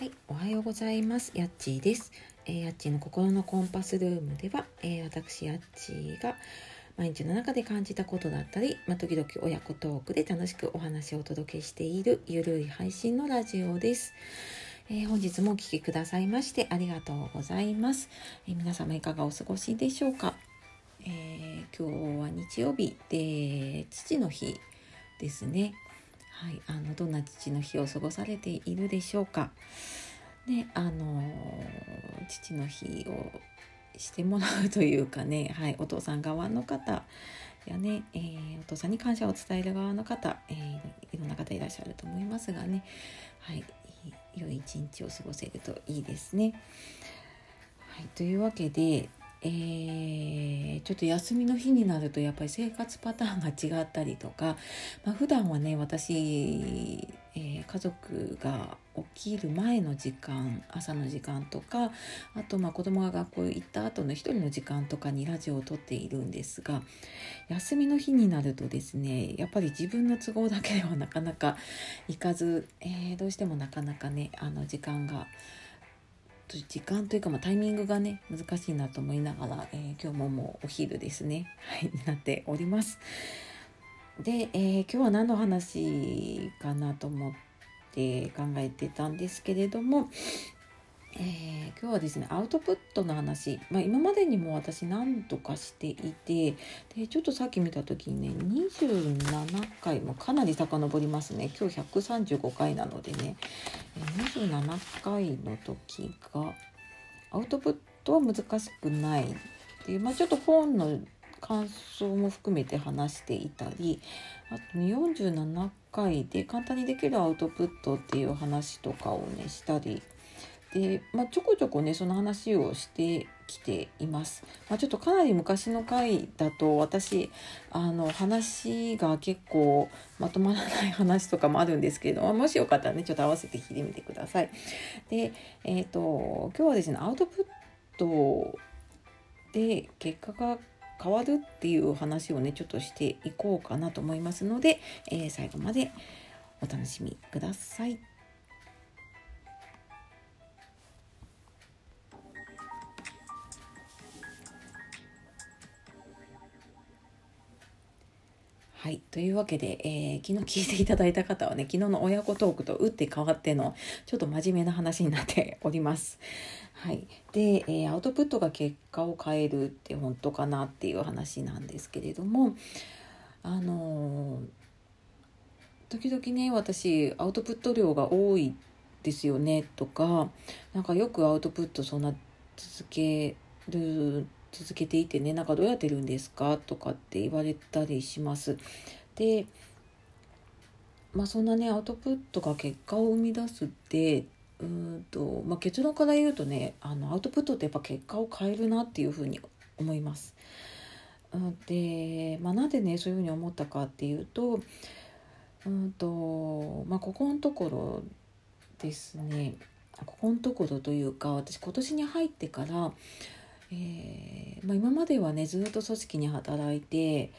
はい、おはようございます。やっちーです。えー、やっちーの心のコンパスルームでは、えー、私やっちーが毎日の中で感じたことだったり、まあ、時々親子トークで楽しくお話をお届けしているゆるい配信のラジオです。えー、本日もお聴きくださいましてありがとうございます。え皆様いかがお過ごしでしょうか。え今日は日曜日で父の日ですね。はい、あのどんな父の日を過ごされているでしょうか？であの父の日をしてもらうというかね、はい、お父さん側の方やね、えー、お父さんに感謝を伝える側の方、えー、いろんな方いらっしゃると思いますがね、はい、良い一日を過ごせるといいですね。はい、というわけで、えー、ちょっと休みの日になるとやっぱり生活パターンが違ったりとか、まあ、普段はね私、えー、家族が起きる前の時間朝の時間とかあとまあ子供が学校行った後の一人の時間とかにラジオを撮っているんですが休みの日になるとですねやっぱり自分の都合だけではなかなか行かず、えー、どうしてもなかなかねあの時間がと時間というか、まあ、タイミングがね難しいなと思いながら、えー、今日ももうお昼ですね、はい、になっております。で、えー、今日は何の話かなと思って考えてたんですけれども、えー、今日はですねアウトプットの話、まあ、今までにも私何とかしていてでちょっとさっき見た時にね27回もかなり遡りますね。今日135回なのでね27回の時がアウトプットは難しくないっていう、まあ、ちょっと本の感想も含めて話していたりあと47回で簡単にできるアウトプットっていう話とかをねしたりで、まあ、ちょこちょこねその話をしてきています。まあ、ちょっとかなり昔の回だと私あの話が結構まとまらない話とかもあるんですけれどももしよかったらねちょっと合わせて聞いてみてください。で、えーと、今日はですねアウトプットで結果が変わるっていう話をねちょっとしていこうかなと思いますので、えー、最後までお楽しみください。はい。というわけで、えー、昨日聞いていただいた方はね、昨日の親子トークと打って変わっての、ちょっと真面目な話になっております。はい。で、えー、アウトプットが結果を変えるって本当かなっていう話なんですけれども、あのー、時々ね、私、アウトプット量が多いですよねとか、なんかよくアウトプットそんな続ける続けていてねなんかどうやってるんですかとかって言われたりします。でまあそんなねアウトプットが結果を生み出すってうんと、まあ、結論から言うとねあのアウトプットってやっぱ結果を変えるなっていうふうに思います。で、まあ、なんでねそういうふうに思ったかっていうとうんと、まあ、ここのところですねここのところというか私今年に入ってからえー、まあ、今まではねずっと組織に働いて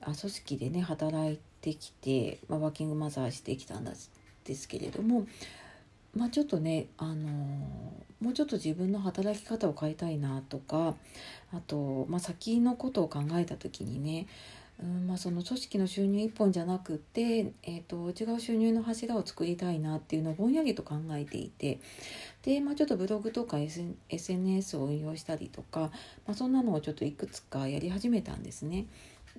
あ組織でね働いてきて、まあ、ワーキングマザーしてきたんですけれども、まあ、ちょっとね、あのー、もうちょっと自分の働き方を変えたいなとかあと、まあ、先のことを考えた時にねうんまあ、その組織の収入一本じゃなくて、えーと、違う収入の柱を作りたいなっていうのをぼんやりと考えていてで、まあ、ちょっとブログとか、SN、SNS を運用したりとか、まあ、そんなのをちょっといくつかやり始めたんですね。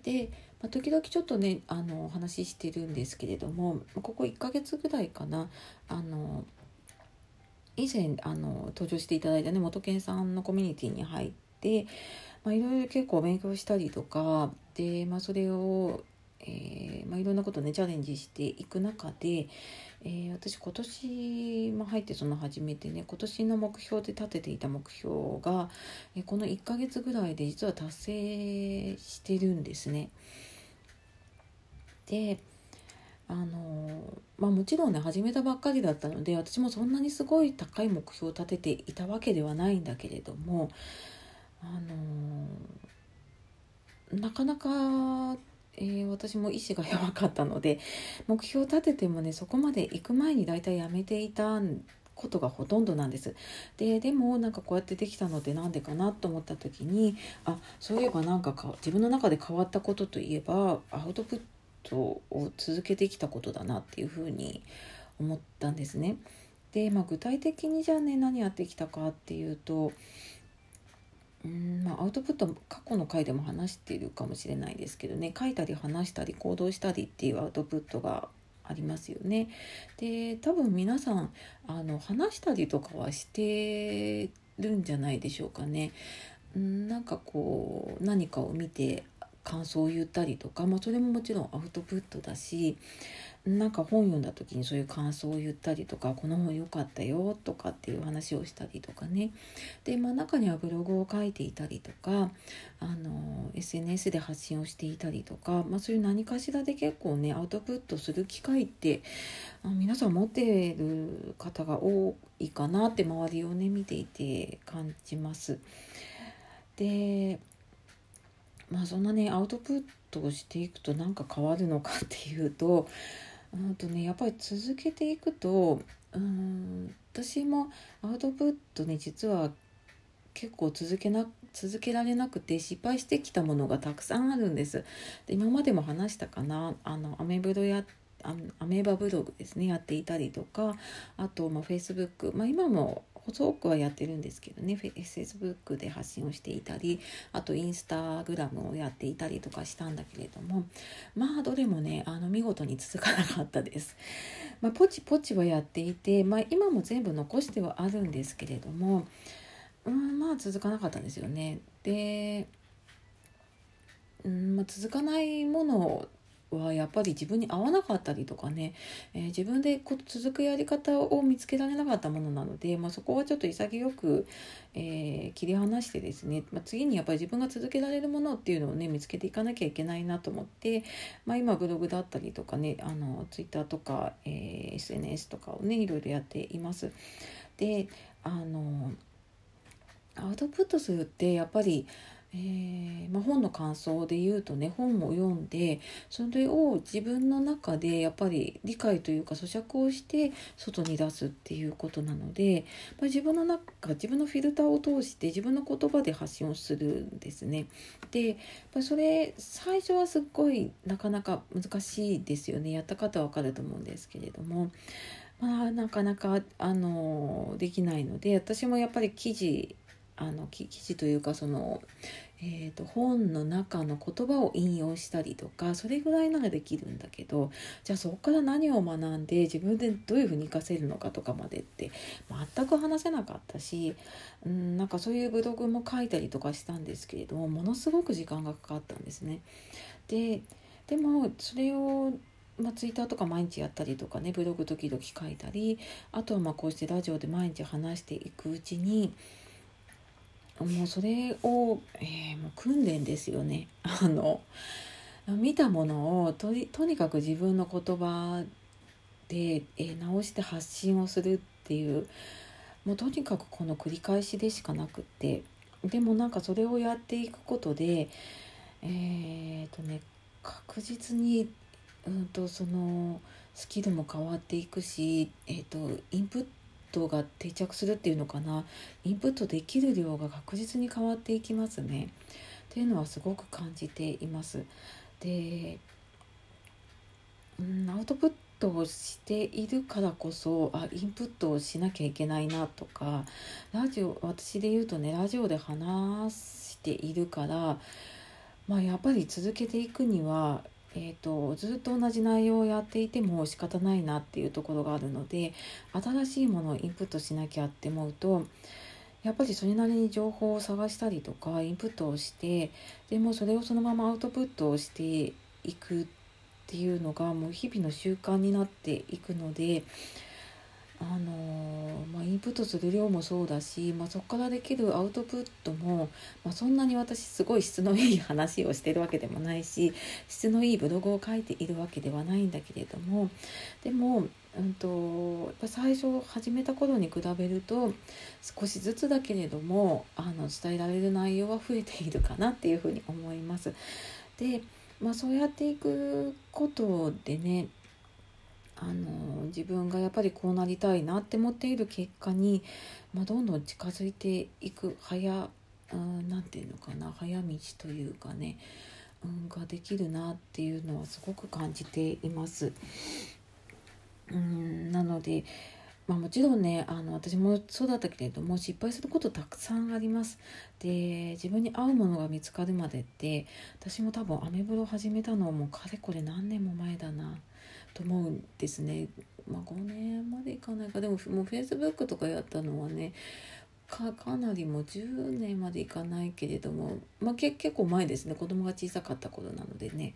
で、まあ、時々ちょっとねあのお話ししてるんですけれどもここ1ヶ月ぐらいかなあの以前あの登場していただいたね元健さんのコミュニティに入ってまあ、いろいろ結構勉強したりとかで、まあ、それを、えーまあ、いろんなことねチャレンジしていく中で、えー、私今年、まあ、入ってその始めてね今年の目標で立てていた目標が、えー、この1ヶ月ぐらいで実は達成してるんですね。であのまあもちろんね始めたばっかりだったので私もそんなにすごい高い目標を立てていたわけではないんだけれどもあのなかなか、えー、私も意志が弱かったので目標を立ててもねそこまで行く前に大体やめていたことがほとんどなんです。ででもなんかこうやってできたのって何でかなと思った時にあそういえばなんかか自分の中で変わったことといえばアウトプットを続けてきたことだなっていうふうに思ったんですね。で、まあ、具体的にじゃあね何やってきたかっていうとうんまあ、アウトプット過去の回でも話しているかもしれないですけどね書いたり話したり行動したりっていうアウトプットがありますよね。で多分皆さんあの話したりとかはしてるんじゃないでしょうかね。んなんかこう何かを見て感想を言ったりとか、まあ、それももちろんアウトプットだしなんか本読んだ時にそういう感想を言ったりとかこの本良かったよとかっていう話をしたりとかねで、まあ、中にはブログを書いていたりとかあの SNS で発信をしていたりとか、まあ、そういう何かしらで結構ねアウトプットする機会ってあ皆さん持っている方が多いかなって周りをね見ていて感じます。でまあそんなねアウトプットをしていくと何か変わるのかっていうとうんとねやっぱり続けていくとうん私もアウトプットね実は結構続けな続けられなくて失敗してきたものがたくさんあるんです。で今までも話したかなあのアメブロやアメーバブログですねやっていたりとかあと、まあ、Facebook、まあ、今も細くはやってるんですけどね Facebook で発信をしていたりあとインスタグラムをやっていたりとかしたんだけれどもまあどれもねあの見事に続かなかったです。まあ、ポチポチはやっていて、まあ、今も全部残してはあるんですけれども、うん、まあ続かなかったんですよね。でうんまあ、続かないものはやっぱり自分に合わなかったりとかね、えー、自分でこ続くやり方を見つけられなかったものなので、まあ、そこはちょっと潔く、えー、切り離してですね、まあ、次にやっぱり自分が続けられるものっていうのをね見つけていかなきゃいけないなと思って、まあ、今ブログだったりとかねあの Twitter とか、えー、SNS とかをねいろいろやっています。であのアウトプットするってやっぱりえー、まあ、本の感想で言うとね本を読んでそれを自分の中でやっぱり理解というか咀嚼をして外に出すっていうことなので、まあ、自分の中自分のフィルターを通して自分の言葉で発信をするんですね。でそれ最初はすっごいなかなか難しいですよねやった方は分かると思うんですけれども。まあ、なかなかあのできないので私もやっぱり記事あの記事というかその、えーと、本の中の言葉を引用したりとかそれぐらいならできるんだけどじゃあそこから何を学んで自分でどういうふうに活かせるのかとかまでって全く話せなかったし、うん、なんかそういうブログも書いたりとかしたんですけれどもものすごく時間がかかったんですね。ででもそれをまあ、ツイッターとか毎日やったりとかねブログ時々書いたりあとはまあこうしてラジオで毎日話していくうちにもうそれを、えー、もう訓練ですよね。あの見たものをとにかく自分の言葉で、えー、直して発信をするっていうもうとにかくこの繰り返しでしかなくってでもなんかそれをやっていくことでえっ、とね確実に、うんと、そのスキルも変わっていくし、えーとインプットトが定着するっていうのかなインプットできる量が確実に変わっていきますねっていうのはすごく感じています。でうんアウトプットをしているからこそあインプットをしなきゃいけないなとかラジオ私で言うとねラジオで話しているからまあやっぱり続けていくにはえーと、ずっと同じ内容をやっていても仕方ないなっていうところがあるので新しいものをインプットしなきゃって思うとやっぱりそれなりに情報を探したりとかインプットをしてでもそれをそのままアウトプットをしていくっていうのがもう日々の習慣になっていくのであのまあ、インプットする量もそうだし、まあ、そこからできるアウトプットも、まあ、そんなに私すごい質のいい話をしてるわけでもないし質のいいブログを書いているわけではないんだけれどもでも、うんと、やっぱ最初始めた頃に比べると少しずつだけれどもあの伝えられる内容は増えているかなっていうふうに思います。でまあ、そうやっていくことでねあの自分がやっぱりこうなりたいなって思っている結果に、まあ、どんどん近づいていく早何て言うのかな早道というかね、うん、ができるなっていうのはすごく感じています。うんなのでまあ、もちろんねあの私もそうだったけれども失敗することたくさんあります。で自分に合うものが見つかるまでって私も多分アメブロ始めたのもかれこれ何年も前だなと思うんですね。まあ、5年までいかないかでももうフェイスブックとかやったのはねかかなりもう10年までいかないけれども、まあ、け結構前ですね子供が小さかった頃なのでね、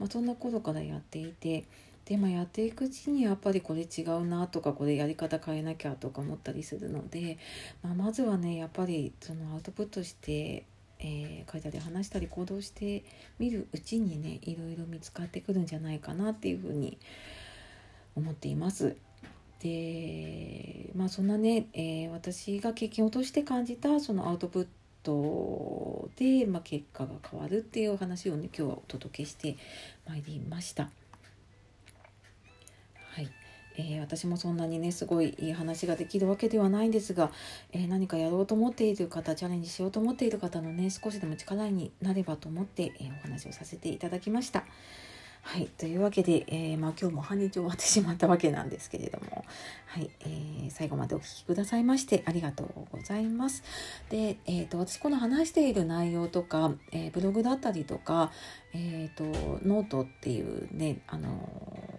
まあ、そんな頃からやっていて。でもやっていくうちにやっぱりこれ違うなとかこれやり方変えなきゃとか思ったりするので、まあ、まずはねやっぱりそのアウトプットして、えー、書いたり話したり行動してみるうちにねいろいろ見つかってくるんじゃないかなっていうふうに思っています。でまあそんなね、えー、私が経験を通して感じたそのアウトプットで、まあ、結果が変わるっていうお話をね今日はお届けしてまいりました。えー、私もそんなにねすごいいい話ができるわけではないんですが、えー、何かやろうと思っている方チャレンジしようと思っている方のね少しでも力になればと思って、えー、お話をさせていただきました。はい、というわけで、え、まあ、今日も半日終わってしまったわけなんですけれども、はいえー、最後までお聴きくださいましてありがとうございます。で、えーと、私この話している内容とか、えブログだったりとか、えーと、ノートっていうね、あの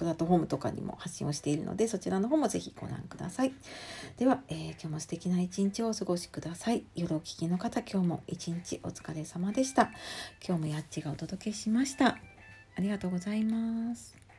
プラットフォームとかにも発信をしているのでそちらの方もぜひご覧ください。では、えー、今日も素敵な一日をお過ごしください。夜お聞きの方今日も一日お疲れ様でした。今日もやっちがお届けしました。ありがとうございます。